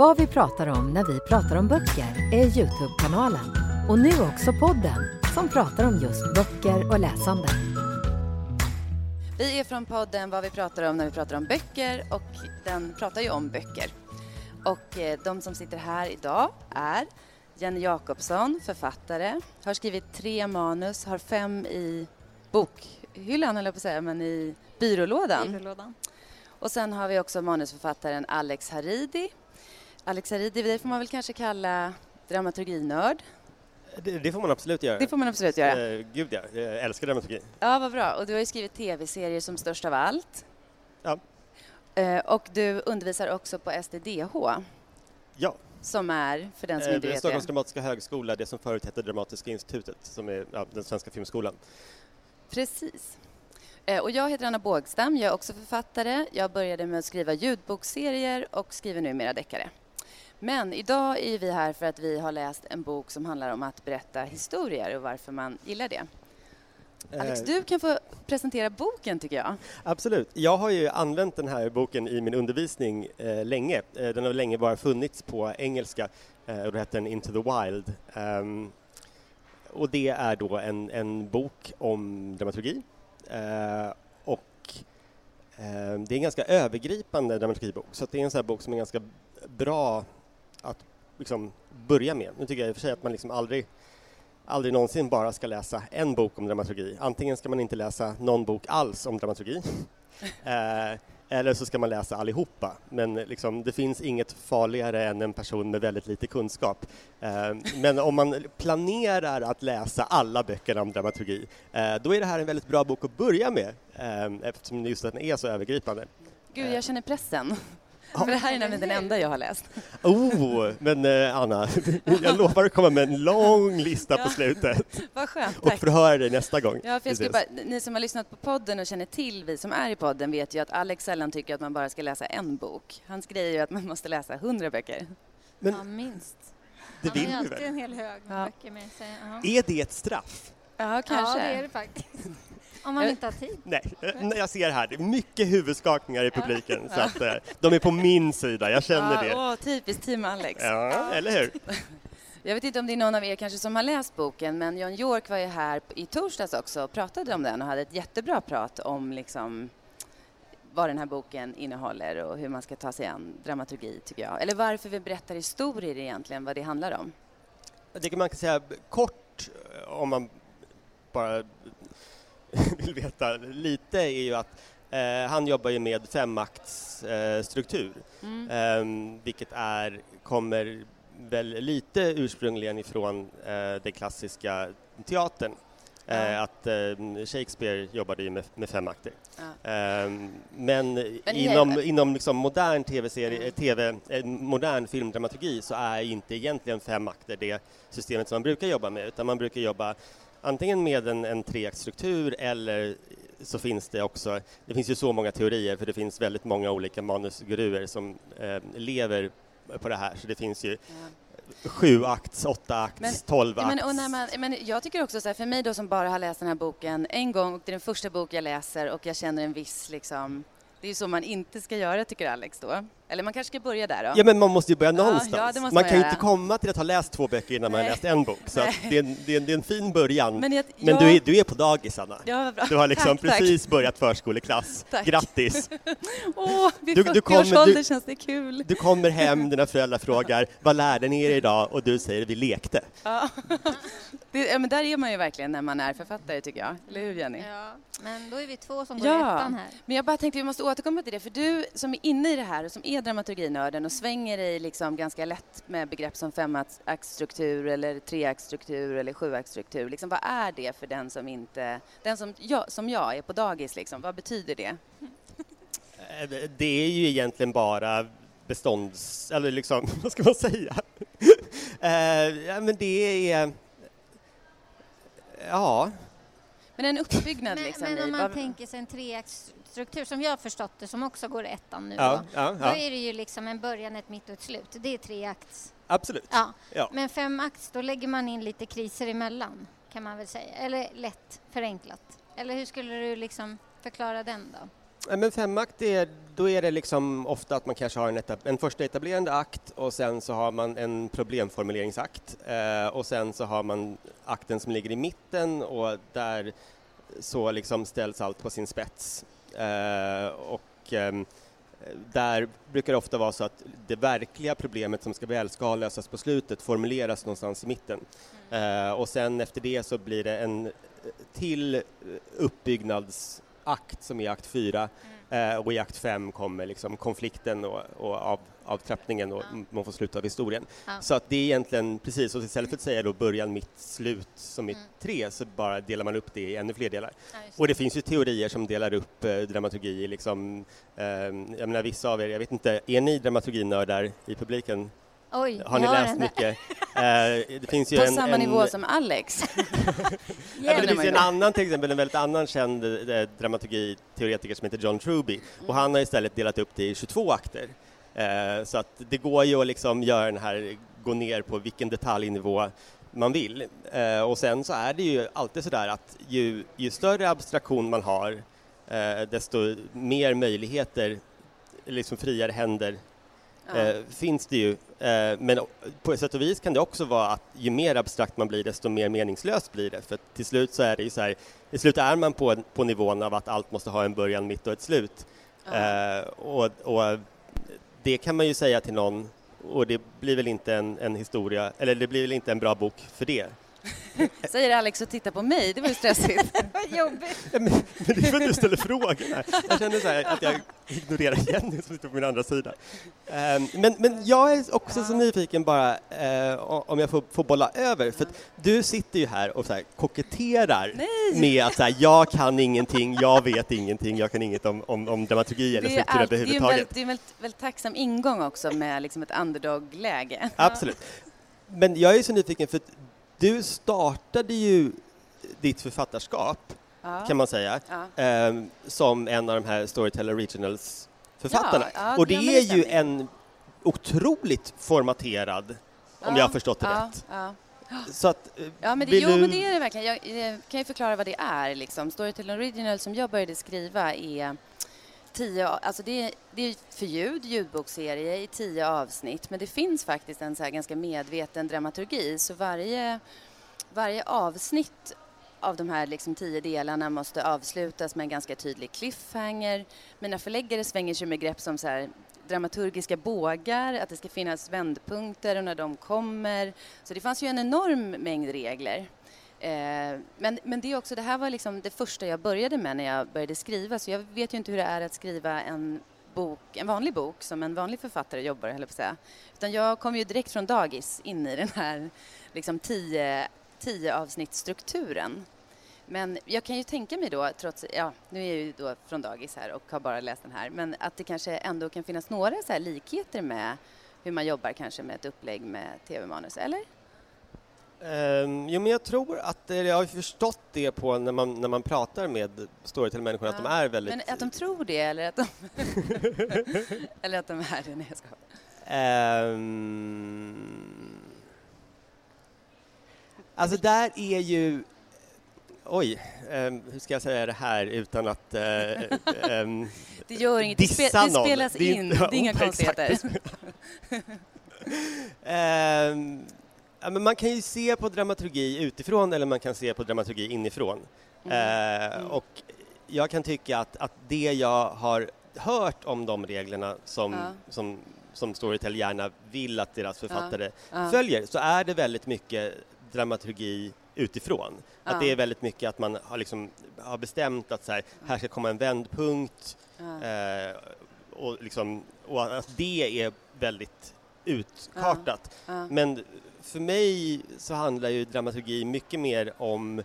Vad vi pratar om när vi pratar om böcker är Youtube-kanalen. Och nu också podden som pratar om just böcker och läsande. Vi är från podden Vad vi pratar om när vi pratar om böcker och den pratar ju om böcker. Och eh, de som sitter här idag är Jenny Jakobsson, författare, har skrivit tre manus, har fem i bokhyllan, eller på att säga, men i byrålådan. byrålådan. Och sen har vi också manusförfattaren Alex Haridi. Alex Haridi, det får man väl kanske kalla dramaturginörd. Det, det får man absolut göra. Det får man absolut göra. Eh, gud ja, jag älskar dramaturgi. Ja, vad bra. Och du har ju skrivit tv-serier som Störst av allt. Ja. Eh, och du undervisar också på SDDH, Ja, som är, för den som eh, inte vet Stockholms det. dramatiska högskola, det som förut hette Dramatiska institutet, som är ja, den svenska filmskolan. Precis. Eh, och jag heter Anna Bågstam, jag är också författare. Jag började med att skriva ljudboksserier och skriver numera deckare. Men idag är vi här för att vi har läst en bok som handlar om att berätta historier och varför man gillar det. Alex, Eh, du kan få presentera boken tycker jag. Absolut. Jag har ju använt den här boken i min undervisning eh, länge. Eh, den har länge bara funnits på engelska eh, och då heter den Into the Wild. Ehm, och det är då en, en bok om dramaturgi. Eh, och det är en ganska övergripande dramaturgibok så det är en sån här bok som är ganska bra att liksom börja med. Nu tycker jag i och för sig att man liksom aldrig aldrig någonsin bara ska läsa en bok om dramaturgi. Antingen ska man inte läsa någon bok alls om dramaturgi eh, eller så ska man läsa allihopa. Men liksom, det finns inget farligare än en person med väldigt lite kunskap. Eh, men om man planerar att läsa alla böckerna om dramaturgi eh, då är det här en väldigt bra bok att börja med eh, eftersom just den är så övergripande. Gud, jag känner pressen. För det här är nämligen den enda jag har läst. Oh, men eh, Anna, jag lovar att komma med en lång lista på slutet Vad skönt, och tack. förhöra dig nästa gång. Ja, för jag skulle bara, ni som har lyssnat på podden och känner till vi som är i podden vet ju att Alex sällan tycker att man bara ska läsa en bok. Hans grej är ju att man måste läsa hundra böcker. Men ja, minst. det Han vill har ju vi alltid väl? en hel hög med Ja. böcker med sig. Ja. Är det ett straff? Ja, kanske. Ja, det är det faktiskt. Om man inte har tid. Nej, eh, nej, jag ser här, det är mycket huvudskakningar i publiken så att eh, de är på min sida, jag känner det. Ja, åh, typiskt Team Alex. Ja, eller hur? Jag vet inte om det är någon av er kanske som har läst boken, men Jan York var ju här i torsdags också och pratade om den och hade ett jättebra prat om liksom vad den här boken innehåller och hur man ska ta sig an dramaturgi, tycker jag. Eller varför vi berättar historier egentligen, vad det handlar om. Det kan man kan säga kort eh, om man bara vill veta lite är ju att eh, han jobbar ju med femmaktsstruktur eh. Mm. Ehm, vilket är, kommer väl lite ursprungligen ifrån eh, den klassiska teatern. Eh, att eh, Shakespeare jobbade ju med, med fem akter. Ja. Ehm, men, ni- inom, inom liksom modern tv-serie, Mm. eh, TV, eh, modern filmdramaturgi så är inte egentligen fem akter det systemet som man brukar jobba med utan man brukar jobba antingen med en, en treaktstruktur eller så finns det också, det finns ju så många teorier för det finns väldigt många olika manusguruer som eh, lever på det här så det finns ju sju akts, åtta akts, Men- tolv akts. men, och när man, men jag tycker också så här, för mig då som bara har läst den här boken en gång och det är den första bok jag läser och jag känner en viss liksom, det är ju så man inte ska göra tycker Alex då. Eller man kanske ska börja där då. Ja men man måste ju börja Ja, någonstans. ja, man man kan ju inte komma till att ha läst två böcker innan man har Nej. läst en bok. Så att det, är en, det, är en, det är en fin början. Men, Men, jag, du, är, du är på dagis Anna. Ja. Du har liksom Tack, tack. precis börjat förskoleklass. Tack. Grattis! Åh, vid Du- du 40 års kommer- ålder du- känns det kul. Du kommer hem, dina föräldrar frågar vad lärde ni er idag? Och du säger vi lekte. Ja. Det, ja, men där är man ju verkligen när man är författare tycker jag. Eller hur Jenny? Ja, men då är vi två som går Ja. i ettan här. Men jag bara tänkte vi måste återkomma till det, för du som är inne i det här och som är är dramaturginörden och svänger dig liksom ganska lätt med begrepp som femaktstruktur eller treaktstruktur eller sjuaktstruktur. Liksom, vad är det för den som inte, den som jag, som jag är på dagis, liksom, vad betyder det? Eh, det är ju egentligen bara bestånds... Eller liksom, vad ska man säga? uh, ja, men det är... Ja. Men en uppbyggnad men, liksom. Men om man vad... tänker sig en treaktsstruktur som jag har förstått det, som också går ettan nu ja, då, ja, då ja. är det ju liksom en början, ett mitt och ett slut. Det är treakts. Absolut. Ja. Ja. Men femakts, då lägger man in lite kriser emellan, kan man väl säga. Eller lätt förenklat. Eller hur skulle du liksom förklara den då? Ja, Men femakt, är, då är det liksom ofta att man kanske har en, etap, en första etablerande akt och sen så har man en problemformuleringsakt eh, och sen så har man akten som ligger i mitten och där så liksom ställs allt på sin spets. Eh, och ehm, där brukar det ofta vara så att det verkliga problemet som ska väl ska lösas på slutet formuleras någonstans i mitten. Eh, och sen efter det så blir det en till uppbyggnadsakt som är akt 4 eh, och i akt 5 kommer liksom konflikten och, och av, avtrappningen och Ja. man får sluta av historien. Ja. Så att det är egentligen precis, och istället för att säga då början, mitt, slut som är Mm. tre så bara delar man upp det i ännu fler delar. Ja, just Och det finns ju teorier som delar upp eh, dramaturgi liksom, eh, jag menar vissa av er, jag vet inte, är ni dramaturginördar i publiken? Oj, Har ni läst en- mycket? Eh, det finns ju På en, samma en, nivå som Alex. Ja, det finns ju en annan, till exempel en väldigt annan känd eh, dramaturgiteoretiker som heter John Truby och han har istället delat upp det i 22 akter. Eh, så att det går ju att liksom göra den här, gå ner på vilken detaljnivå man vill. Eh, och sen så är det ju alltid sådär att ju, ju större abstraktion man har eh, desto mer möjligheter, liksom friare händer Ja. eh, finns det ju. Eh, men på ett sätt och vis kan det också vara att ju mer abstrakt man blir desto mer meningslöst blir det. För till slut så är det ju så här, till slut är man på, på nivån av att allt måste ha en början, mitt och ett slut. Ja. Eh, och, och det kan man ju säga till någon och det blir väl inte en, en historia, eller det blir väl inte en bra bok för det. Säger Alex och tittar på mig, det var ju stressigt. Jobbigt. Men, men det är för att du ställer frågorna. Jag känner så här att jag ignorerar Jenny som sitter på min andra sida. Ehm, men, men jag är också så nyfiken bara, eh, om jag får, får bolla över, för att du sitter ju här och så här koketterar Nej. med att så här, jag kan ingenting, jag vet ingenting, jag kan inget om, om, om dramaturgi eller struktur allt, det är en överhuvudtaget. väldigt, det är en väldigt, väldigt tacksam ingång också med liksom ett underdog-läge. Absolut. Men jag är så nyfiken, för att du startade ju ditt författarskap, Ja. kan man säga, Ja. ehm, som en av de här Storyteller Regionals-författarna. Ja, ja, och det är ju en otroligt formaterad, om jag har förstått det rätt. Så att, eh, Ja, men det, jo, du... men det är det verkligen. Jag, eh, kan ju förklara vad det är. Liksom. Storytel Original som jag började skriva är tio, alltså det, är, det är för ljud, ljudbokserie i tio avsnitt, men det finns faktiskt en så här ganska medveten dramaturgi, så varje, varje avsnitt av de här liksom tio delarna måste avslutas med en ganska tydlig cliffhanger. Mina förläggare svänger sig med grepp som så här, dramaturgiska bågar, att det ska finnas vändpunkter och när de kommer. Så det fanns ju en enorm mängd regler. Eh, men, men det är också, det här var liksom det första jag började med när jag började skriva, så jag vet ju inte hur det är att skriva en bok, en vanlig bok som en vanlig författare jobbar, höll jag på att säga. Utan jag kom ju direkt från dagis in i den här liksom tio, tio avsnittsstrukturen. Men jag kan ju tänka mig då, trots, ja, nu är jag ju då från dagis här och har bara läst den här, men att det kanske ändå kan finnas några så här likheter med hur man jobbar kanske med ett upplägg med tv-manus, eller? Ehm, jo, men jag tror att, jag har förstått det på när man, när man pratar med Storytel-människor, att de Ja, är väldigt... Men att de tror det eller att de, eller att de är det? Nej, jag skojar. Ehm, alltså där är ju... Oj, ehm, hur ska jag säga det här utan att... eh, ehm, Det gör inget, det, spe, det spelas Det är in, det är inga Ja, exakt. konstigheter. Ja, men man kan ju se på dramaturgi utifrån eller man kan se på dramaturgi inifrån. Eh, Mm. Och jag kan tycka att, att det jag har hört om de reglerna som, Ja. som, som Storytel gärna vill att deras författare Ja. följer så är det väldigt mycket dramaturgi utifrån. Att det är väldigt mycket att man har, liksom, har bestämt att så här, här ska komma en vändpunkt eh, och, liksom, och att det är väldigt utkartat. Men för mig så handlar ju dramaturgi mycket mer om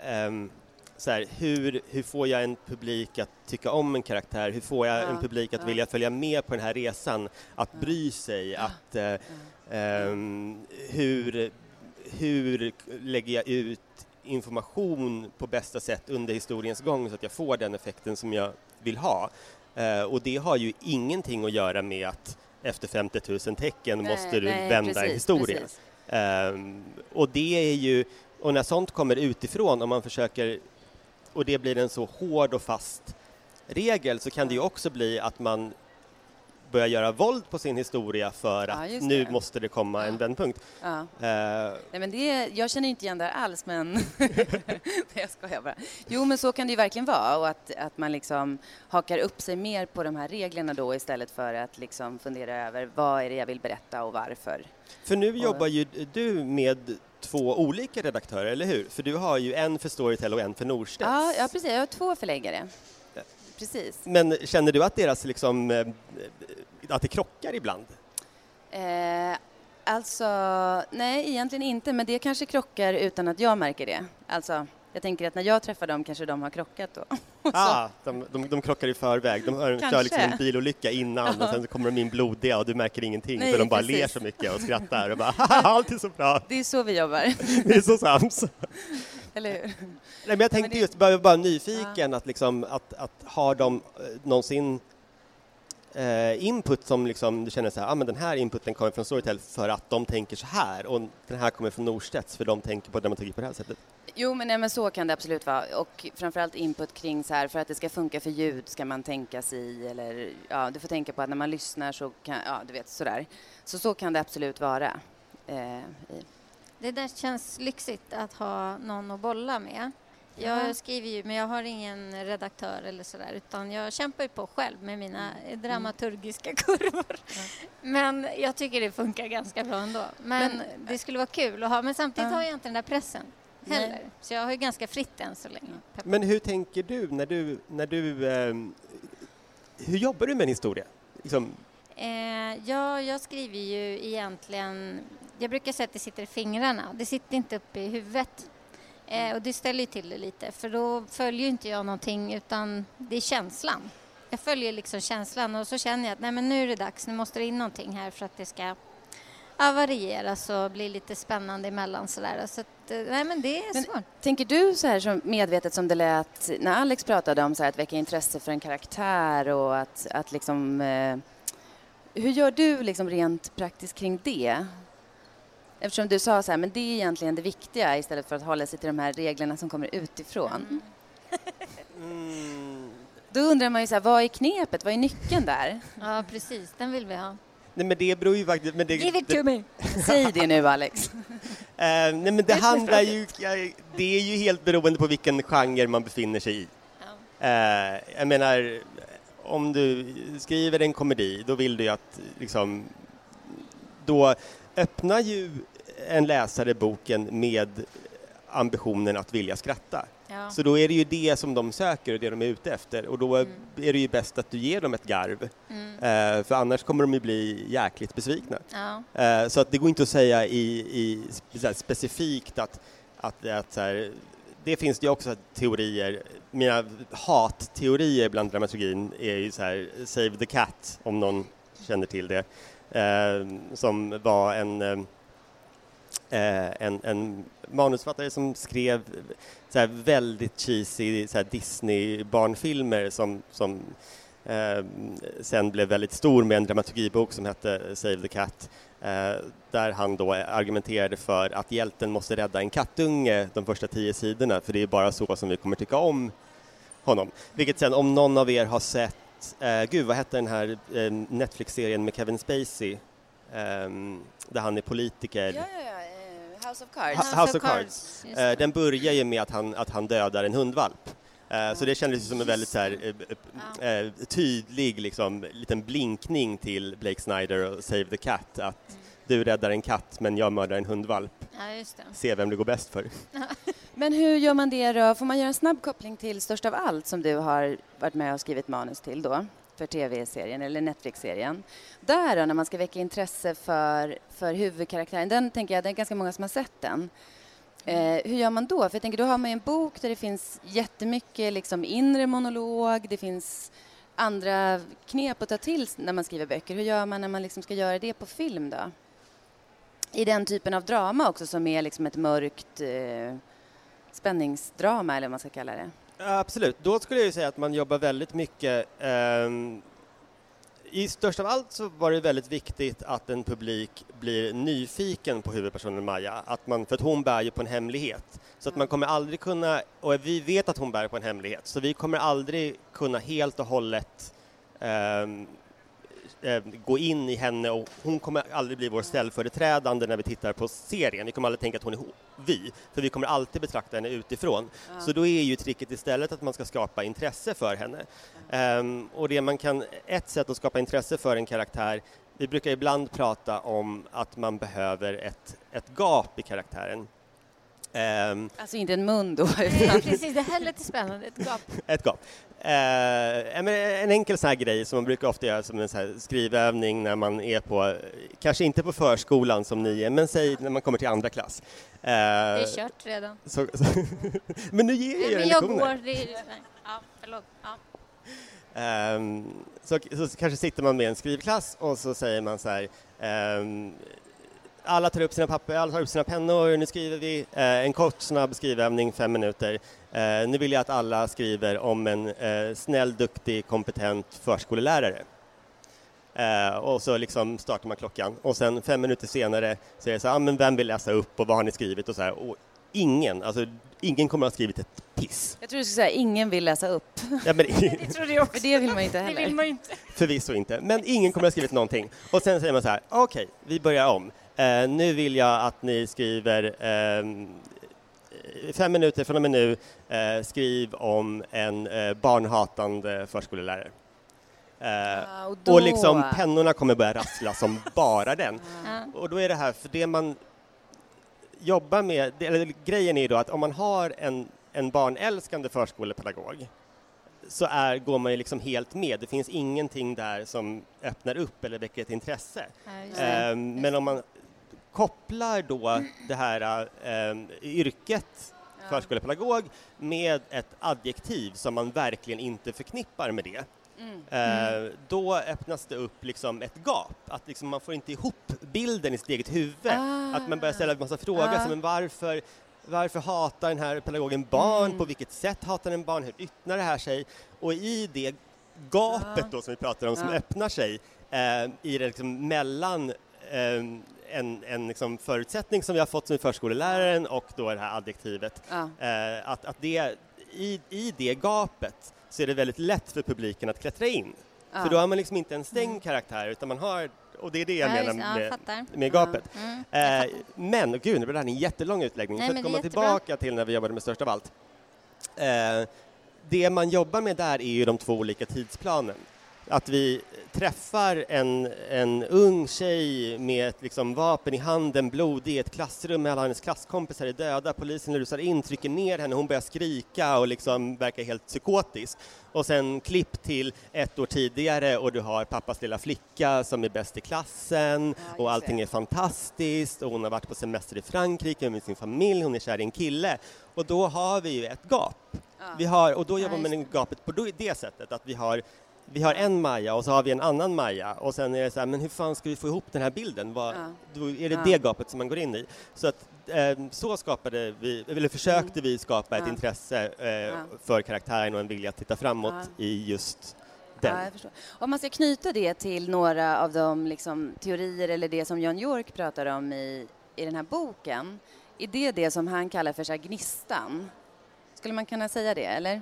ehm, så här, hur, hur får jag en publik att tycka om en karaktär? Hur får jag Ja, en publik att ja. vilja följa med på den här resan? Att bry sig? Att, eh, ehm, hur, hur lägger jag ut information på bästa sätt under historiens gång så att jag får den effekten som jag vill ha? Eh, och det har ju ingenting att göra med att efter 50 000 tecken Nej, måste du nej, vända precis, en historia. precis. Ehm, och det är ju, och när sånt kommer utifrån, om man försöker, och det blir en så hård och fast regel, så kan det ju också bli att man börjar göra våld på sin historia för Ja, att just nu måste det komma en Ja. vändpunkt. Ja. Eh, Nej, men det, jag känner inte igen det alls, men jag skojar bara. Jo, men så kan det ju verkligen vara och att, att man liksom hakar upp sig mer på de här reglerna då istället för att liksom fundera över vad är det jag vill berätta och varför. för nu jobbar ju du med två olika redaktörer, eller hur? För du har ju en för Storytel och en för Norstedts. Ja, ja, precis. Jag har två förläggare. Precis. Men känner du att deras liksom, eh, att det krockar ibland? Eh, alltså, nej, egentligen inte, men det kanske krockar utan att jag märker det. Alltså, jag tänker att när jag träffar dem kanske de har krockat då. Ah, de, de, de krockar i förväg. De hör, kör liksom en bilolycka innan och sen kommer de in blodiga och du märker ingenting Nej, för de bara precis. ler så mycket och skrattar och bara "Haha, allt är så bra, Det är så vi jobbar, vi är så sams. Eller hur? Nej, men jag tänkte det- just, bara, bara nyfiken att, liksom, att, att har de eh, någonsin eh, input som liksom, du känner så här, ah, men den här inputen kommer från Storytel för att de tänker så här och den här kommer från Norstedts för de tänker på dramaturgi på det här sättet. Jo, men, nej, men så kan det absolut vara. Och framförallt input kring så här, för att det ska funka för ljud ska man tänka sig eller ja, du får tänka på att när man lyssnar så kan, ja, du vet sådär. Så så kan det absolut vara. Eh, i. Det där känns lyxigt att ha någon att bolla med. Jag Ja. skriver ju, men jag har ingen redaktör eller sådär utan jag kämpar ju på själv med mina dramaturgiska kurvor. Men jag tycker det funkar ganska bra ändå. Men, Men- det skulle vara kul att ha, men samtidigt har jag inte den där pressen heller. Nej. Så jag har ju ganska fritt än så länge. Men hur tänker du när du, när du ehm, hur jobbar du med en historia? Liksom, Eh, ja, jag skriver ju egentligen... Jag brukar säga att det sitter i fingrarna. Det sitter inte uppe i huvudet. Eh, och det ställer ju till det lite, för då följer inte jag någonting utan det är känslan. Jag följer liksom känslan och så känner jag att nej men nu är det dags, nu måste det in någonting här för att det ska ja, varieras och bli lite spännande emellan sådär. Så att, eh, nej men det är Men- svårt. Tänker du så här som medvetet som det lät när Alex pratade om så här, att väcka intresse för en karaktär och att, att liksom... Eh, hur gör du liksom rent praktiskt kring det? Eftersom du sa så här, men det är egentligen det viktiga istället för att hålla sig till de här reglerna som kommer utifrån. mm, Då undrar man ju så här, vad är knepet? Vad är nyckeln där? Ja, precis. Den vill vi ha. nej men det beror ju faktiskt... Men det, Give it det, to me! Säg det nu, Alex. Eh, nej men det handlar ju, det är ju helt beroende på vilken genre man befinner sig i. Ja. Eh, jag menar, om du skriver en komedi, då vill du ju att liksom, då öppnar ju en läsare boken med ambitionen att vilja skratta. Ja. Så då är det ju det som de söker och det de är ute efter och då är det ju bäst att du ger dem ett garv. Mm. Eh, för annars kommer de ju bli jäkligt besvikna. Ja. Eh, Så att det går inte att säga i, i specifikt att, att, att så här, det finns det ju också teorier, mina hatteorier bland dramaturgin är ju så här Save the Cat, om någon känner till det, eh, som var en, eh, en, en manusförfattare som skrev så här väldigt cheesy så här Disney-barnfilmer som, som eh, sen blev väldigt stor med en dramaturgibok som hette Save the Cat eh, där han då argumenterade för att hjälten måste rädda en kattunge de första tio sidorna för det är bara så som vi kommer tycka om honom. Vilket sen, om någon av er har sett, eh, gud vad hette den här eh, Netflix-serien med Kevin Spacey ehm, där han är politiker. Ja, ja, ja. House of Cards. Ha- House of Cards. Just Eh, den börjar ju med att han, att han dödar en hundvalp. Eh, så det kändes som en väldigt så här, eh, eh, tydlig liksom, liten blinkning till Blake Snyder och Save the Cat. Att Mm. du räddar en katt men jag mördar en hundvalp. Ja, just det. Se vem det går bäst för. Men hur gör man det då? Får man göra en snabb koppling till Störst av allt som du har varit med och skrivit manus till då? För tv-serien eller Netflix-serien. Där då, när man ska väcka intresse för, för huvudkaraktären, den tänker jag, det är ganska många som har sett den. Eh, hur gör man då? För jag tänker, då har man ju en bok där det finns jättemycket liksom inre monolog, det finns andra knep att ta till när man skriver böcker. Hur gör man när man liksom ska göra det på film då? I den typen av drama också som är liksom ett mörkt eh, spänningsdrama eller vad man ska kalla det. Absolut, då skulle jag säga att man jobbar väldigt mycket um, i störst av allt så var det väldigt viktigt att en publik blir nyfiken på huvudpersonen Maja, att man, för att hon bär ju på en hemlighet. Så att man kommer aldrig kunna, och vi vet att hon bär på en hemlighet, så vi kommer aldrig kunna helt och hållet um, eh, gå in i henne och hon kommer aldrig bli vår ställföreträdande när vi tittar på serien. Vi kommer aldrig tänka att hon är vi, för vi kommer alltid betrakta henne utifrån. Ja. Så då är ju tricket istället att man ska skapa intresse för henne. Um, och det man kan, ett sätt att skapa intresse för en karaktär vi brukar ibland prata om att man behöver ett, ett gap i karaktären. Um, alltså inte en mun då? Utan... Precis, det här lite spännande, ett gap. ett gap. Uh, en enkel sån här grej som man brukar ofta göra som en så skrivövning när man är på, kanske inte på förskolan som ni är, men säg när man kommer till andra klass. Uh, det är kört redan. Så, så men nu ger jag er lektioner. Jag går, det är, ja, förlåt. Ja. Um, så, så, kanske sitter man med en skrivklass och så säger man så här um, alla tar upp sina papper, alla tar upp sina pennor, nu skriver vi eh, en kort snabb skrivövning, fem minuter. Eh, nu vill jag att alla skriver om en eh, snäll, duktig, kompetent förskollärare. Eh, och så liksom startar man klockan och sen fem minuter senare så är det så här, ah, men vem vill läsa upp och vad har ni skrivit och så här. Och ingen, alltså ingen kommer att ha skrivit ett piss. Jag tror du skulle säga ingen vill läsa upp. Ja, men, det trodde jag också. För det vill man inte heller. Det vill man inte. Förvisso inte, men ingen kommer att ha skrivit någonting. Och sen säger man så här, okej, okay, vi börjar om. Eh, nu vill jag att ni skriver eh, fem minuter från och med nu, eh, skriv om en eh, barnhatande förskolelärare. Uh, och, och, liksom pennorna kommer börja rassla som bara den. Uh. Och då är det här, för det man jobbar med, det, eller grejen är då att om man har en, en barnälskande förskolepedagog så är, går man ju liksom helt med. Det finns ingenting där som öppnar upp eller väcker ett intresse. Uh, men om man kopplar då det här eh, yrket förskolepedagog med ett adjektiv som man verkligen inte förknippar med det. Mm. Eh, mm. då öppnas det upp liksom ett gap, att liksom man får inte ihop bilden i sitt eget huvud. Ah. Att man börjar ställa en massa frågor, ah. som varför, varför hatar den här pedagogen barn? Mm. På vilket sätt hatar den barn? Hur yttrar det här sig? Och i det gapet ah. då som vi pratar om, som öppnar sig eh, i det liksom mellan eh, en, en liksom förutsättning som vi har fått som förskoleläraren och då det här adjektivet. Ja. Eh, att, att det, i, I det gapet så är det väldigt lätt för publiken att klättra in. Ja. För då har man liksom inte en stängd mm. karaktär utan man har och det är det jag ja, menar med, ja, med gapet. Mm, eh, men, gud, det var en jättelång utläggning. Nej, för att komma tillbaka till när vi jobbade med Störst av allt. Eh, det man jobbar med där är ju de två olika tidsplanen att vi träffar en, en ung tjej med ett liksom, vapen i handen, blodig, i ett klassrum med alla hennes klasskompisar är döda, polisen rusar in, trycker ner henne, hon börjar skrika och liksom verkar helt psykotisk. Och sen klipp till ett år tidigare och du har pappas lilla flicka som är bäst i klassen ja, och allting är fantastiskt och hon har varit på semester i Frankrike med sin familj, hon är kär i en kille. Och då har vi ju ett gap. Ja. Vi har, och då jobbar man med gapet på det sättet att vi har vi har en Maja och så har vi en annan Maja och sen är det så här, men hur fan ska vi få ihop den här bilden? Vad, ja. Då är det ja. det gapet som man går in i. Så att eh, så skapade vi, eller försökte mm. vi skapa ett intresse eh, för karaktären och en vilja att titta framåt i just den. Ja, Om man ska knyta det till några av de liksom, teorier eller det som Jan York pratar om i, i den här boken, är det det som han kallar för så gnistan? Skulle man kunna säga det, eller?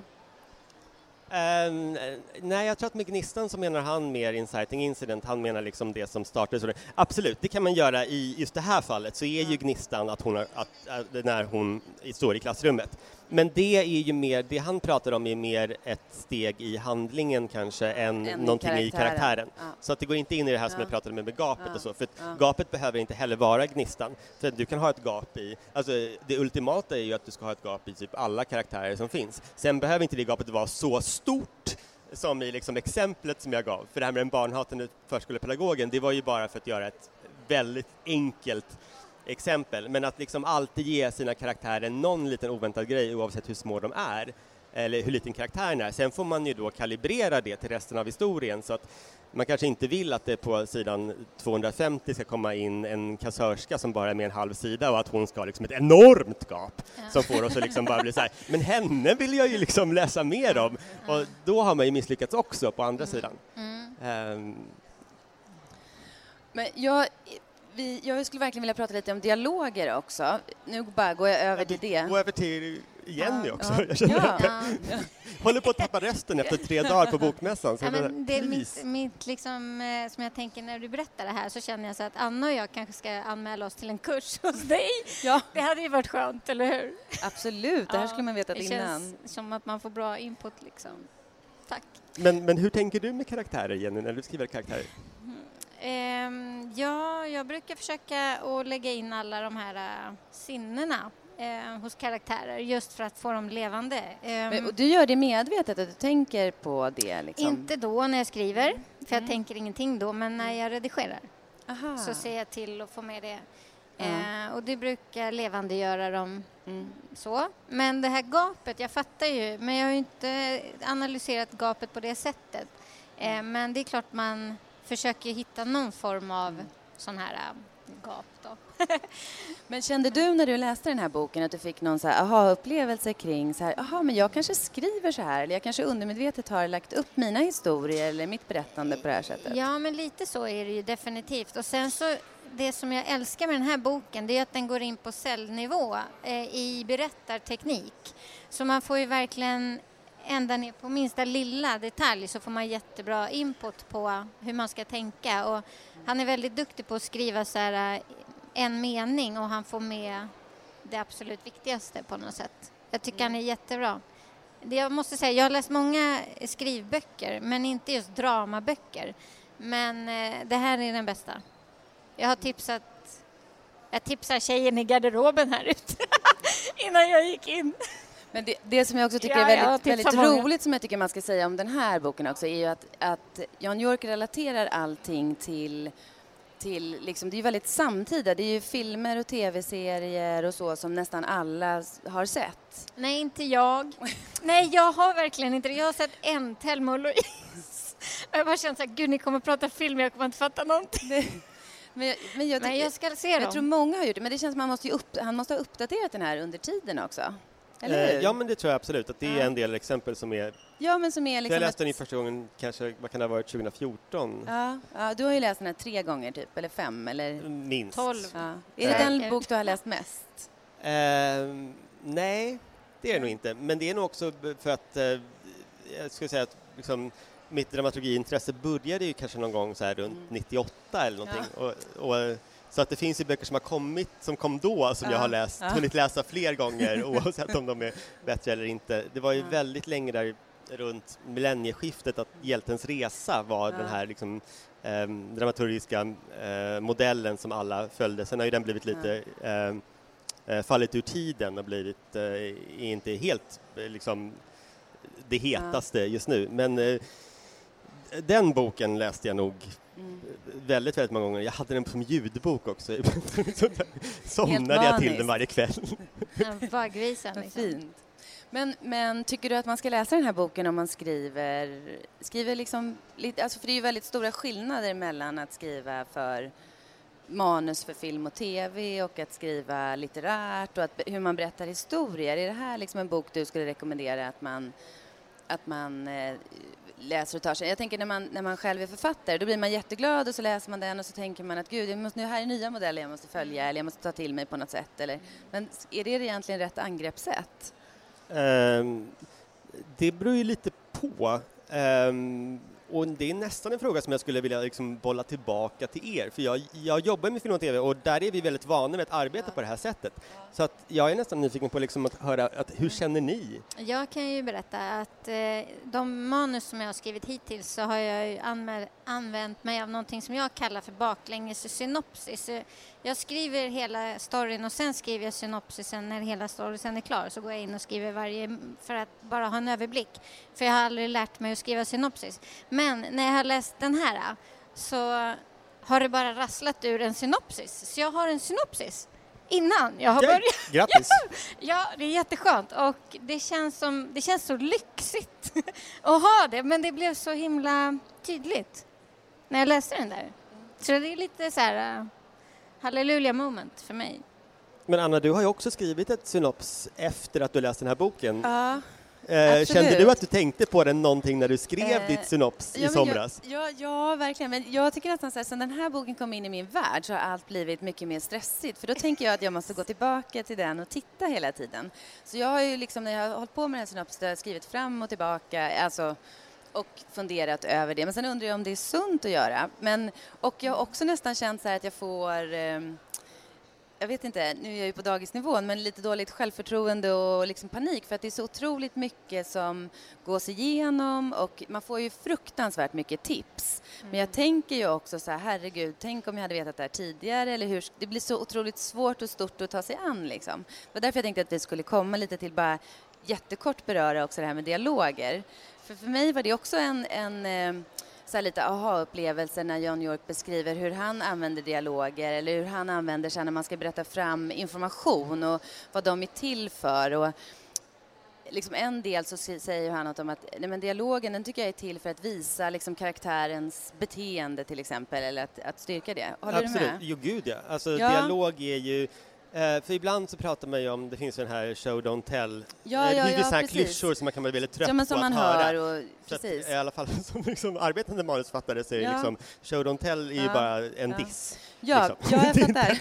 Um, nej, jag tror att med Gnistan så menar han mer inciting incident, han menar liksom det som startade. Absolut, det kan man göra i just det här fallet, så är ju Gnistan att hon har, att, att, när hon står i klassrummet. Men det är ju mer, det han pratar om är mer ett steg i handlingen kanske än en någonting karaktären. i karaktären. Ja. Så att det går inte in i det här som ja. jag pratade med, med gapet ja. och så, för gapet behöver inte heller vara gnistan. För du kan ha ett gap i, alltså det ultimata är ju att du ska ha ett gap i typ alla karaktärer som finns. Sen behöver inte det gapet vara så stort som i liksom exemplet som jag gav. För det här med den barnhatande förskolepedagogen, det var ju bara för att göra ett väldigt enkelt exempel. Men att liksom alltid ge sina karaktärer någon liten oväntad grej oavsett hur små de är eller hur liten karaktären är. Sen får man ju då kalibrera det till resten av historien så att man kanske inte vill att det på sidan 250 ska komma in en kassörska som bara är med en halv sida och att hon ska ha liksom ett enormt gap ja. som får oss att liksom bara bli så här, men henne vill jag ju liksom läsa mer om och då har man ju misslyckats också på andra mm. sidan. Mm. Um. Men jag vi, jag skulle verkligen vilja prata lite om dialoger också. Nu bara går jag över till det. Gå över till Jenny ja, också. Ja. Jag känner ja. jag håller på att tappa rösten efter tre dagar på bokmässan. Så ja, men det är mitt, mitt liksom, eh, som jag tänker när du berättar det här så känner jag så att Anna och jag kanske ska anmäla oss till en kurs hos dig. Ja. Det hade ju varit skönt, eller hur? Absolut, det här skulle man vetat det innan. Det känns som att man får bra input liksom. Tack. Men, men hur tänker du med karaktärer, Jenny, när du skriver karaktärer? Um, ja, jag brukar försöka att lägga in alla de här uh, sinnena uh, hos karaktärer just för att få dem levande. Um, Men, du gör det medvetet, att du tänker på det? Liksom. Inte då när jag skriver, mm. för jag mm. tänker ingenting då, men när jag redigerar Aha. så ser jag till att få med det. Mm. Uh, och det brukar levandegöra dem mm. så. Men det här gapet, jag fattar ju, men jag har ju inte analyserat gapet på det sättet. men det är klart man försöker hitta någon form av sån här äh, gap då. men kände du när du läste den här boken att du fick någon så här aha-upplevelse kring så här, aha, men jag kanske skriver så här eller jag kanske undermedvetet har lagt upp mina historier eller mitt berättande på det här sättet? Ja, men lite så är det ju definitivt. Och sen så det som jag älskar med den här boken det är att den går in på cellnivå eh, i berättarteknik. Så man får ju verkligen ända ner på minsta lilla detalj så får man jättebra input på hur man ska tänka. Och han är väldigt duktig på att skriva så här, eh, en mening och han får med det absolut viktigaste på något sätt. Jag tycker han är jättebra. Jag måste säga, jag har läst många skrivböcker men inte just dramaböcker. Men eh, det här är den bästa. Jag har tipsat jag tipsar tjejen i garderoben här ute innan jag gick in. Men det, det, som jag också tycker ja, är väldigt, väldigt roligt som jag tycker man ska säga om den här boken också är ju att, att Jan York relaterar allting till till, liksom, det är ju väldigt samtida. Det är ju filmer och tv-serier och så som nästan alla har sett. Nej, inte jag. Nej, jag har verkligen inte det. Jag har sett en, Thelma och Louise. jag bara känner så här, gud, ni kommer prata film, jag kommer inte fatta någonting. Men jag, men jag, tycker, Nej, jag ska se dem. Jag tror många har gjort det, men det känns som att han måste, upp, han måste ha uppdaterat den här under tiden också. Eller hur? Ja, men det tror jag absolut. Att det är en del exempel som är... Ja, men som är liksom jag läste den första gången, kanske, vad kan det ha varit, 2014? Ja, ja, du har ju läst den här tre gånger typ, eller fem, eller? Minst. Tolv. Ja. Är det den bok du har läst mest? Uh, nej, det är det nog inte. Men det är nog också för att, uh, jag skulle säga att liksom, mitt dramaturgiintresse började ju kanske någon gång så här runt mm. 98 eller någonting. Ja. Och, och så att det finns ju böcker som har kommit, som kom då, som ja. jag har läst, ja. hunnit läsa fler gånger oavsett om de är bättre eller inte. Det var ju ja. väldigt länge där runt millennieskiftet att Hjältens resa var ja. den här liksom, eh, dramaturgiska eh, modellen som alla följde. Sen har ju den blivit lite ehm, eh, fallit ur tiden och blivit eh, inte helt liksom, det hetaste just nu. Men eh, den boken läste jag nog Mm. Väldigt, väldigt många gånger. Jag hade den som ljudbok också. somnade jag till den varje kväll. Vaggvisan. Liksom. Fint. Men, men tycker du att man ska läsa den här boken om man skriver, skriver liksom, alltså för det är ju väldigt stora skillnader mellan att skriva för manus för film och tv och att skriva litterärt och att, hur man berättar historier. Är det här liksom en bok du skulle rekommendera att man, att man eh, läser och tar sig. Jag tänker när man, när man själv är författare, då blir man jätteglad och så läser man den och så tänker man att gud, jag måste, nu här är nya modeller jag måste följa eller jag måste ta till mig på något sätt. Eller, men är det egentligen rätt angreppssätt? Um, det beror ju lite på. Um, och det är nästan en fråga som jag skulle vilja liksom bolla tillbaka till er, för jag, jag jobbar med film och TV och där är vi väldigt vana vid att arbeta på det här sättet. Så att jag är nästan nyfiken på liksom att höra, att, hur känner ni? Jag kan ju berätta att eh, de manus som jag har skrivit hittills så har jag ju använt mig av någonting som jag kallar för baklänges synopsis. Jag skriver hela storyn och sen skriver jag synopsisen när hela storyn är klar. Så går jag in och skriver varje för att bara ha en överblick. För jag har aldrig lärt mig att skriva synopsis. Men när jag har läst den här så har det bara rasslat ur en synopsis. Så jag har en synopsis innan jag har börjat. Grattis! Ja, det är jätteskönt och det känns, som, det känns så lyxigt att ha det, men det blev så himla tydligt när jag läste den där. Så det är lite så här halleluja moment för mig. Men Anna, du har ju också skrivit ett synops efter att du läst den här boken. Ja, Eh, kände du att du tänkte på den någonting när du skrev Eh, ditt synops i ja, men somras? Jag, ja, ja, verkligen. Men jag tycker nästan så här, sen den här boken kom in i min värld så har allt blivit mycket mer stressigt. För då tänker jag att jag måste gå tillbaka till den och titta hela tiden. Så jag har ju liksom, när jag har hållit på med den här synopsen, skrivit fram och tillbaka, alltså och funderat över det. Men sen undrar jag om det är sunt att göra. Men, och jag har också nästan känt så här att jag får ehm, jag vet inte, nu är jag ju på dagisnivån, men lite dåligt självförtroende och liksom panik för att det är så otroligt mycket som gås igenom och man får ju fruktansvärt mycket tips. Men jag tänker ju också så här, herregud, tänk om jag hade vetat det här tidigare eller hur, det blir så otroligt svårt och stort att ta sig an liksom. Det var därför jag tänkte att vi skulle komma lite till bara jättekort beröra också det här med dialoger. För för mig var det också en, en eh, så lite aha-upplevelse när John York beskriver hur han använder dialoger eller hur han använder sig när man ska berätta fram information och vad de är till för. Och liksom en del så säger han något om att nej men dialogen den tycker jag är till för att visa liksom karaktärens beteende till exempel eller att, att styrka det. Håller Absolut, du med? jo gud ja. Alltså Ja. dialog är ju eh, för ibland så pratar man ju om, det finns ju den här show don't tell, Ja, Eh, ja, det finns ja, här precis. klyschor som man kan vara väldigt trött Ja, men på som man att höra. hör och Så att, precis. I alla fall som liksom arbetande manusförfattare så är Ja. liksom, show don't tell är ju bara en diss. Ja, liksom. ja jag fattar.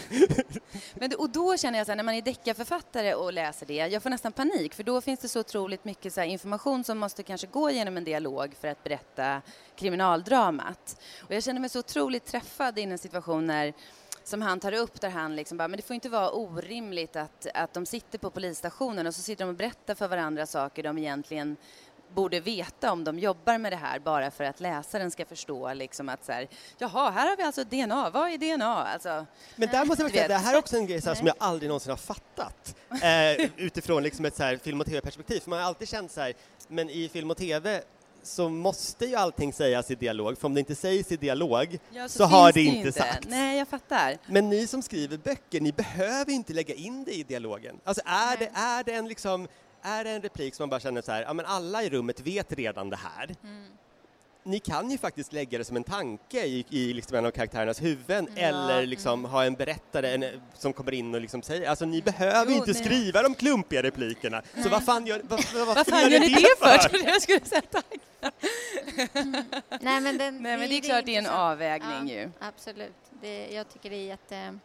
Men, och då känner jag så här, när man är deckarförfattare och läser det, jag får nästan panik för då finns det så otroligt mycket så information som måste kanske gå genom en dialog för att berätta kriminaldramat. Och jag känner mig så otroligt träffad i en situation när som han tar upp där han liksom bara, men det får inte vara orimligt att, att de sitter på polisstationen och så sitter de och berättar för varandra saker de egentligen borde veta om de jobbar med det här bara för att läsaren ska förstå liksom att så här, jaha, här har vi alltså DNA, vad är DNA? Alltså, Men där måste jag säga, det här är också en grej här, som jag aldrig någonsin har fattat eh, utifrån liksom ett så här, film och tv-perspektiv. För man har alltid känt så här, men i film och tv så måste ju allting sägas i dialog, för om det inte sägs i dialog ja, så, har finns det inte sagts. Nej, jag fattar. Men ni som skriver böcker, ni behöver inte lägga in det i dialogen. Alltså är, det, är det en liksom är det en replik som man bara känner så här, ja men alla i rummet vet redan det här. Mm. Ni kan ju faktiskt lägga det som en tanke i, i liksom en av karaktärernas huvuden Ja, eller liksom ha en berättare en, som kommer in och liksom säger, alltså ni behöver Jo, inte nej. skriva de klumpiga replikerna. Så vad fan gör, vad, vad, Vad fan gör ni det för? jag skulle säga tack. Nej, men, den, Nej, men det är klart det är en avvägning Ja. ju. Absolut. Det, jag tycker det är jätte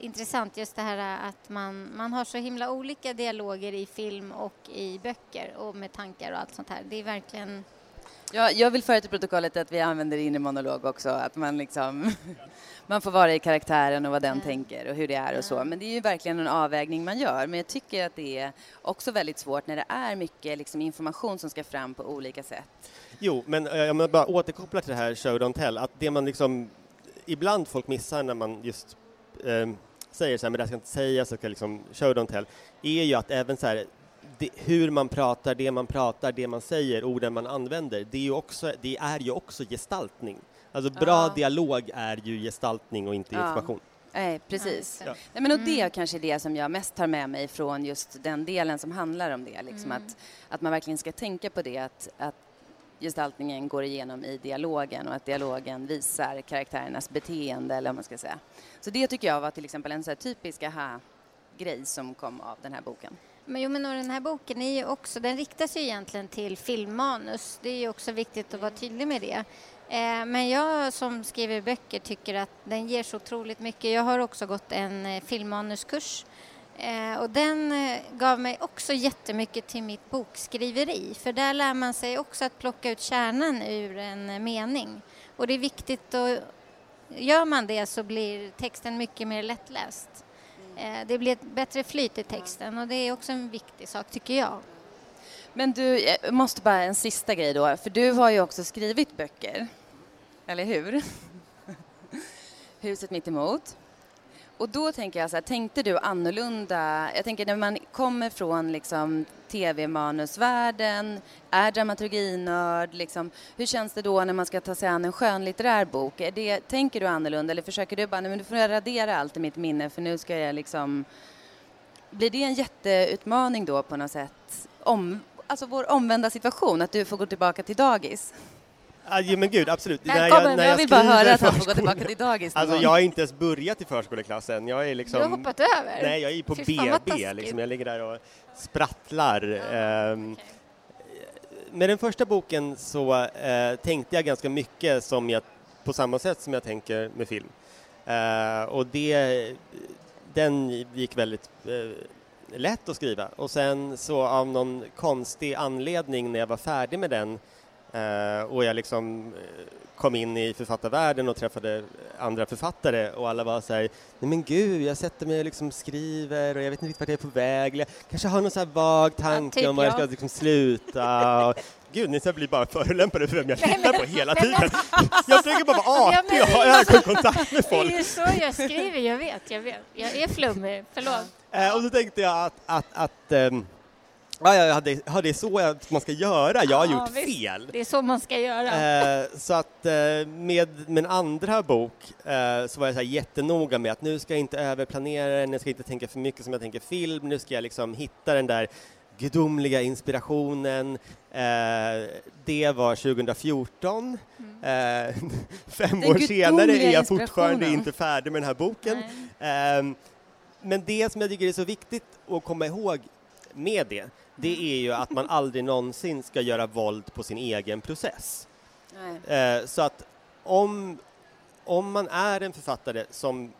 intressant just det här att man, man har så himla olika dialoger i film och i böcker och med tankar och allt sånt här. Det är verkligen Ja, jag vill föra till protokollet att vi använder inre monolog också, att man liksom man får vara i karaktären och vad den Mm. tänker och hur det är och så. Ja. Men det är ju verkligen en avvägning man gör. Men jag tycker att det är också väldigt svårt när det är mycket liksom, information som ska fram på olika sätt. Jo, men eh, jag måste bara återkoppla till det här show don't tell, att det man liksom ibland folk missar när man just eh, säger så här, men det här ska inte sägas, ska liksom show don't tell, är ju att även så här, det, hur man pratar, det man pratar, det man säger, orden man använder, det är ju också, det är ju också gestaltning. Alltså bra Ja. dialog är ju gestaltning och inte Ja. information. Nej, precis. Ja. Nej, men och det är kanske det som jag mest tar med mig från just den delen som handlar om det. Liksom att, att man verkligen ska tänka på det, att, att gestaltningen går igenom i dialogen och att dialogen visar karaktärernas beteende, eller vad man ska säga. Så det tycker jag var till exempel en så här typisk aha-grej som kom av den här boken. Men jo, men och den här boken är ju också, den riktar sig egentligen till filmmanus. Det är ju också viktigt att vara tydlig med det. Eh, men jag som skriver böcker tycker att den ger så otroligt mycket. Jag har också gått en eh, filmmanuskurs Eh, och den eh, gav mig också jättemycket till mitt bokskriveri för där lär man sig också att plocka ut kärnan ur en eh, mening. Och det är viktigt att gör man det så blir texten mycket mer lättläst. Eh, det blir ett bättre flyt i texten och det är också en viktig sak tycker jag. Men du, jag måste bara en sista grej då, för du har ju också skrivit böcker, eller hur? Huset mitt emot. Och då tänker jag så här, tänkte du annorlunda? Jag tänker när man kommer från liksom tv-manusvärlden, är dramaturginörd, liksom, hur känns det då när man ska ta sig an en skönlitterär bok? Är det, tänker du annorlunda eller försöker du bara, nej men nu får jag radera allt i mitt minne för nu ska jag liksom... Blir det en jätteutmaning då på något sätt? Om, alltså vår omvända situation, att du får gå tillbaka till dagis? Ah, ja, men gud, absolut. Välkommen, jag, jag, jag vill bara höra att han får gå tillbaka till dagis Alltså jag har inte ens börjat i förskoleklassen. Jag är liksom... Du har hoppat över? Nej, jag är på BB liksom. Jag ligger där och sprattlar. Ja, um, okay. Med den första boken så uh, tänkte jag ganska mycket som jag, på samma sätt som jag tänker med film. Uh, och det, den gick väldigt uh, lätt att skriva. Och sen så av någon konstig anledning när jag var färdig med den och jag liksom eh, kom in i författarvärlden och träffade andra författare och alla var så här, nej men gud, jag sätter mig och liksom skriver och jag vet inte riktigt vart jag är på väg. Jag kanske har någon så här vag tanke ja, typ om var jag ska liksom sluta. Och, gud, ni blir bara förolämpade för vem jag tittar på hela tiden. jag försöker bara vara artig och ha ögonkontakt med folk. Det är ju så jag skriver, jag vet, jag vet. Jag är flummig, förlåt. Uh, och så tänkte jag att, att, att um, Ja, ja, det, ja, det är så man ska göra. Jag har ja, gjort visst. fel. Det är så man ska göra. Eh, så att eh, med min andra bok eh, så var jag så här jättenoga med att nu ska jag inte överplanera den, jag ska inte tänka för mycket som jag tänker film, nu ska jag liksom hitta den där gudomliga inspirationen. Eh, det var 2014. Mm. Eh, fem den år senare är jag fortfarande inte färdig med den här boken. Eh, men det som jag tycker är så viktigt att komma ihåg med det, det är ju att man aldrig någonsin ska göra våld på sin egen process. Eh, så att om, om man är en författare som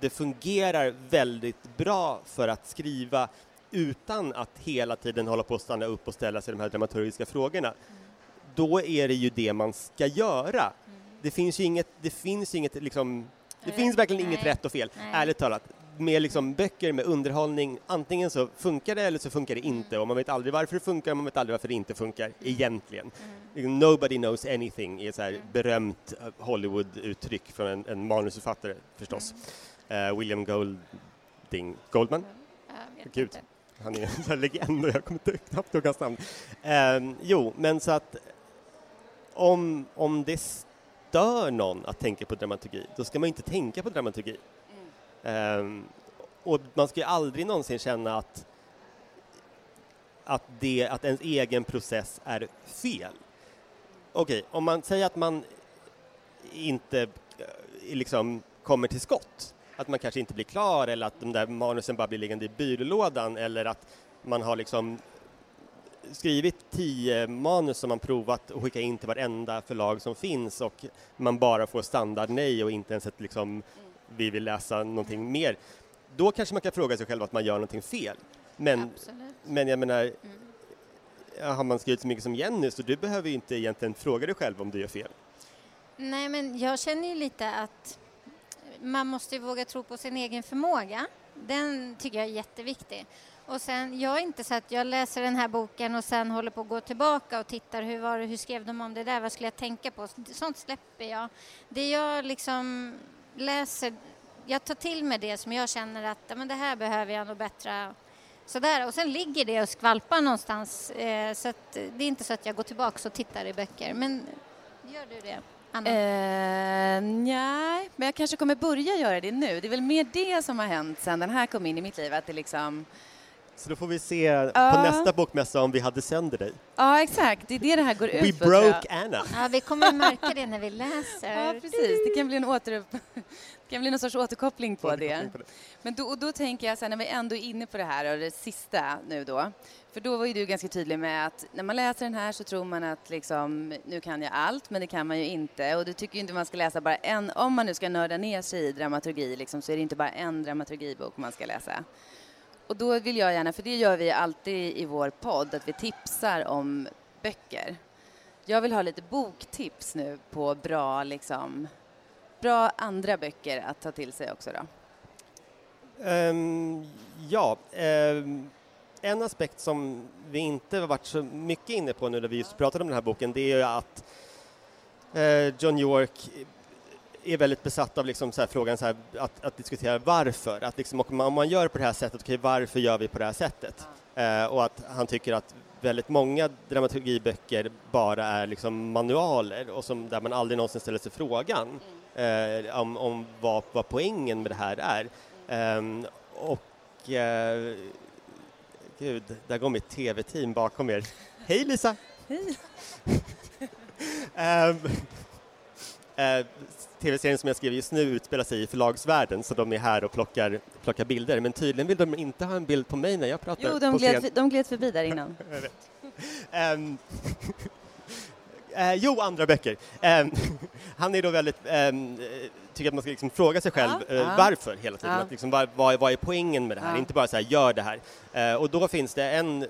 det fungerar väldigt bra för att skriva utan att hela tiden hålla på att stanna upp och ställa sig de här dramaturgiska frågorna, då är det ju det man ska göra. Mm. Det finns ju inget, det finns inget liksom, det finns verkligen inget rätt och fel, ärligt talat med liksom böcker med underhållning, antingen så funkar det eller så funkar det inte mm. och man vet aldrig varför det funkar och man vet aldrig varför det inte funkar mm. egentligen. Mm. Nobody knows anything är ett mm. berömt eh, Hollywood-uttryck från en, en manusförfattare förstås. Mm. Uh, William Golding, Goldman? Gud, han är en legend och jag kommer inte knappt ihåg hans namn. Uh, jo, men så att om, om det stör någon att tänka på dramaturgi, då ska man inte tänka på dramaturgi. Ehm, och man ska ju aldrig någonsin känna att, att, det, att ens egen process är fel. Okej, okay, om man säger att man inte eh, liksom kommer till skott, att man kanske inte blir klar eller att de där manusen bara blir liggande i byrålådan eller att man har liksom skrivit tio manus som man provat att skicka in till varenda förlag som finns och man bara får standard nej och inte ens ett liksom vi vill läsa någonting mer. Då kanske man kan fråga sig själv att man gör någonting fel. Men, men jag menar, mm. har man skrivit så mycket som Jenny så du behöver ju inte egentligen fråga dig själv om du gör fel. Nej, men jag känner ju lite att man måste våga tro på sin egen förmåga. Den tycker jag är jätteviktig. Och sen, jag är inte så att jag läser den här boken och sen håller på att gå tillbaka och tittar hur, var, hur skrev de om det där, vad skulle jag tänka på? Sånt släpper jag. Det jag liksom läser, jag tar till mig det som jag känner att men det här behöver jag nog bättra sådär och sen ligger det och skvalpar någonstans eh, så att det är inte så att jag går tillbaka och tittar i böcker men gör du det? Anna? Eh, nej, men jag kanske kommer börja göra det nu. Det är väl mer det som har hänt sen den här kom in i mitt liv, att det liksom så då får vi se uh. på nästa bokmässa om vi hade sänder dig. Ja, exakt. Det är det det här går ut på. We broke Anna. Ja, vi kommer märka det när vi läser. Ja, precis. Det kan bli en åter... Det kan bli någon sorts återkoppling på det. På det. Men då, och då tänker jag, så här, när vi ändå är inne på det här och det sista nu då, för då var ju du ganska tydlig med att när man läser den här så tror man att liksom, nu kan jag allt, men det kan man ju inte. Och du tycker ju inte man ska läsa bara en, om man nu ska nörda ner sig i dramaturgi liksom, så är det inte bara en dramaturgibok man ska läsa och då vill jag gärna, för det gör vi alltid i vår podd, att vi tipsar om böcker. Jag vill ha lite boktips nu på bra, liksom, bra andra böcker att ta till sig också då. Um, ja, um, en aspekt som vi inte har varit så mycket inne på nu när vi just pratade om den här boken, det är ju att uh, John York är väldigt besatt av liksom så frågan så att, att, diskutera varför. Att liksom, om man gör på det här sättet, okay, varför gör vi på det här sättet? Uh, och att han tycker att väldigt många dramaturgiböcker bara är liksom manualer och som, där man aldrig någonsin ställer sig frågan mm. uh, om, om vad, vad poängen med det här är. Um, och uh, gud, där går mitt tv-team bakom er. Hej Lisa! Hej! Uh, tv-serien som jag skriver just nu utspelar sig i förlagsvärlden så de är här och plockar, plockar bilder men tydligen vill de inte ha en bild på mig när jag pratar. Jo, de, gled, de gled förbi där innan. um, uh, jo, andra böcker. Um, han är då väldigt, um, tycker att man ska liksom fråga sig själv ja, uh, varför hela tiden. Ja. Att liksom, vad, vad, är poängen med det här? Ja. Inte bara så här, gör det här. Uh, och då finns det en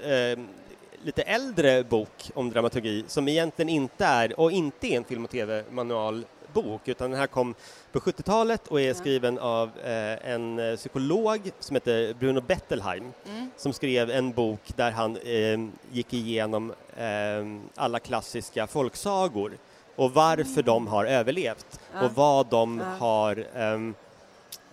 lite äldre bok om dramaturgi som egentligen inte är, och inte är en film och tv-manual bok utan den här kom på 70-talet och är skriven av eh, en eh, psykolog som heter Bruno Bettelheim mm. som skrev en bok där han eh, gick igenom eh, alla klassiska folksagor och varför mm. de har överlevt ja. och vad de ja. har ehm,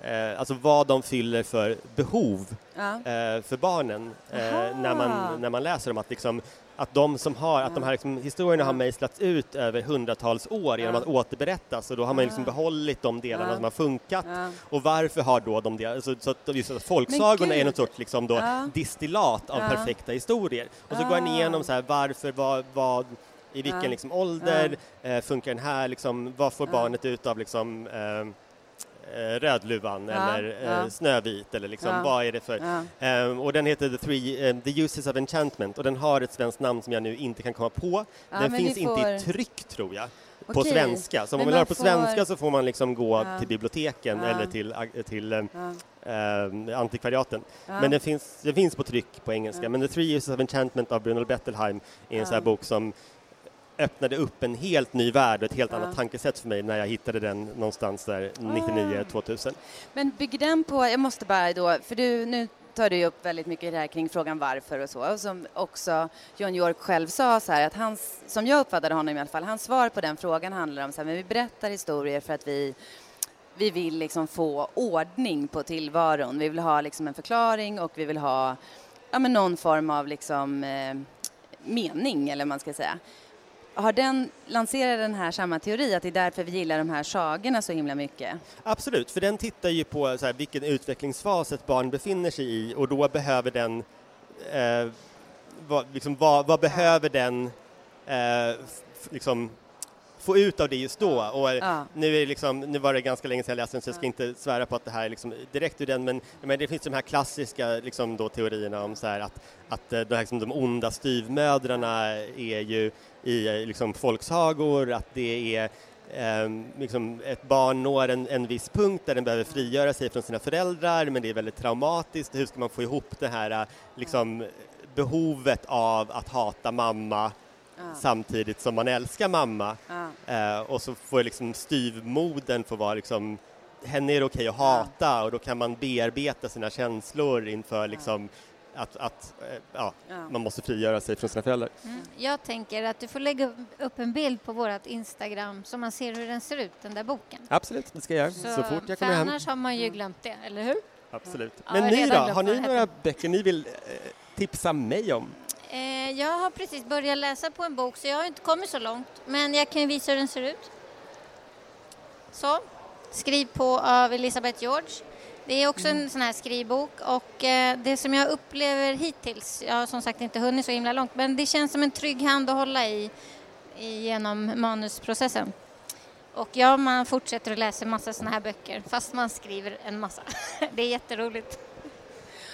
Eh, alltså vad de fyller för behov ja. eh, för barnen eh, när, man, när man läser dem. Att liksom, att de som har, att de här liksom, historierna har mejslats ut över hundratals år genom att återberättas. Och då har man liksom behållit de delarna som har funkat. Och varför har då de delarna, så, så att just att folksagorna är något sorts liksom då distillat av perfekta historier. Och så går han igenom så här, varför, vad, vad i vilken liksom ålder eh, funkar den här, liksom, vad får barnet ut av liksom eh, eh, Rödluvan ja, eller eh, ja. Snövit eller liksom, ja. vad är det för... Um, och den heter The, three, um, The Uses of Enchantment och den har ett svenskt namn som jag nu inte kan komma på. den finns får... inte i tryck tror jag. På Okej. svenska, så om man vill ha på får... svenska så får man liksom gå till biblioteken eller till, till um, antikvariaten. Men den finns, den finns på tryck på engelska. Men The Three Uses of Enchantment av Bruno Bettelheim är en sån här bok som öppnade upp en helt ny värld och ett helt ja. annat tankesätt för mig när jag hittade den någonstans där 99-2000. Ah. Men bygger den på, jag måste bara då, för du, nu tar du upp väldigt mycket det här kring frågan varför och så, och som också John York själv sa så här att hans, som jag uppfattade honom i alla fall, hans svar på den frågan handlar om så här, men vi berättar historier för att vi vi vill liksom få ordning på tillvaron. Vi vill ha liksom en förklaring och vi vill ha ja, men någon form av liksom, eh, mening, eller vad man ska säga. Har den, lanserat den här samma teori, att det är därför vi gillar de här sagorna så himla mycket? Absolut, för den tittar ju på så här, vilken utvecklingsfas ett barn befinner sig i och då behöver den, eh, vad, liksom, vad, vad behöver den eh, liksom, få ut av det just då. Och ja. nu, är liksom, nu var det ganska länge sedan jag läste den så jag ska inte svära på att det här är liksom direkt ur den men, men det finns de här klassiska liksom då, teorierna om så här att, att eh, de, här, liksom, de onda styvmödrarna är ju i liksom, folksagor, att det är Eh, liksom ett barn når en, en viss punkt där den behöver frigöra sig från sina föräldrar men det är väldigt traumatiskt. Hur ska man få ihop det här eh, liksom, behovet av att hata mamma samtidigt som man älskar mamma. Eh, och så får liksom styvmoden få vara liksom, henne är det okej att hata och då kan man bearbeta sina känslor inför liksom att, att eh, ja, ja. man måste frigöra sig från sina föräldrar. Mm. Jag tänker att du får lägga upp en bild på vårt Instagram så man ser hur den ser ut, den där boken. Absolut, det ska jag göra så, så fort jag kommer hem. annars har man ju glömt det, eller hur? Absolut. Men ja, ni då, har ni några böcker ni vill eh, tipsa mig om? Eh, jag har precis börjat läsa på en bok så jag har inte kommit så långt. Men jag kan visa hur den ser ut. Så. Skriv på av Elisabeth George. Det är också en sån här skrivbok och eh, det som jag upplever hittills, jag har som sagt inte hunnit så himla långt, men det känns som en trygg hand att hålla i, i genom manusprocessen. Och ja, man fortsätter att läsa massa såna här böcker fast man skriver en massa. det är jätteroligt.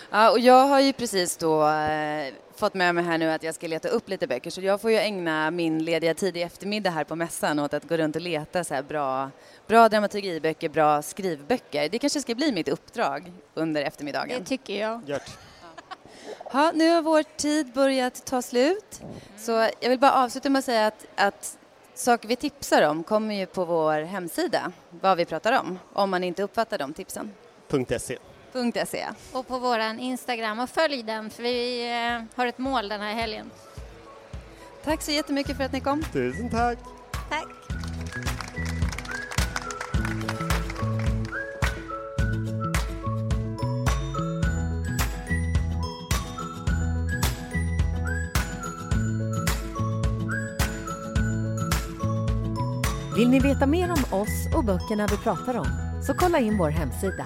Ja, och jag har ju precis då eh, fått med mig här nu att jag ska leta upp lite böcker så jag får ju ägna min lediga tid i eftermiddag här på mässan åt att gå runt och leta så här bra, bra dramaturgiböcker, bra skrivböcker. Det kanske ska bli mitt uppdrag under eftermiddagen. Det tycker jag. Gört. Ha, nu har vår tid börjat ta slut. Så jag vill bara avsluta med att säga att, att saker vi tipsar om kommer ju på vår hemsida, vad vi pratar om, om man inte uppfattar de tipsen. .se. .se. Och på vår Instagram och följ den för vi eh, har ett mål den här helgen. Tack så jättemycket för att ni kom. Tusen tack! Tack! Vill ni veta mer om oss och böckerna vi pratar om så kolla in vår hemsida,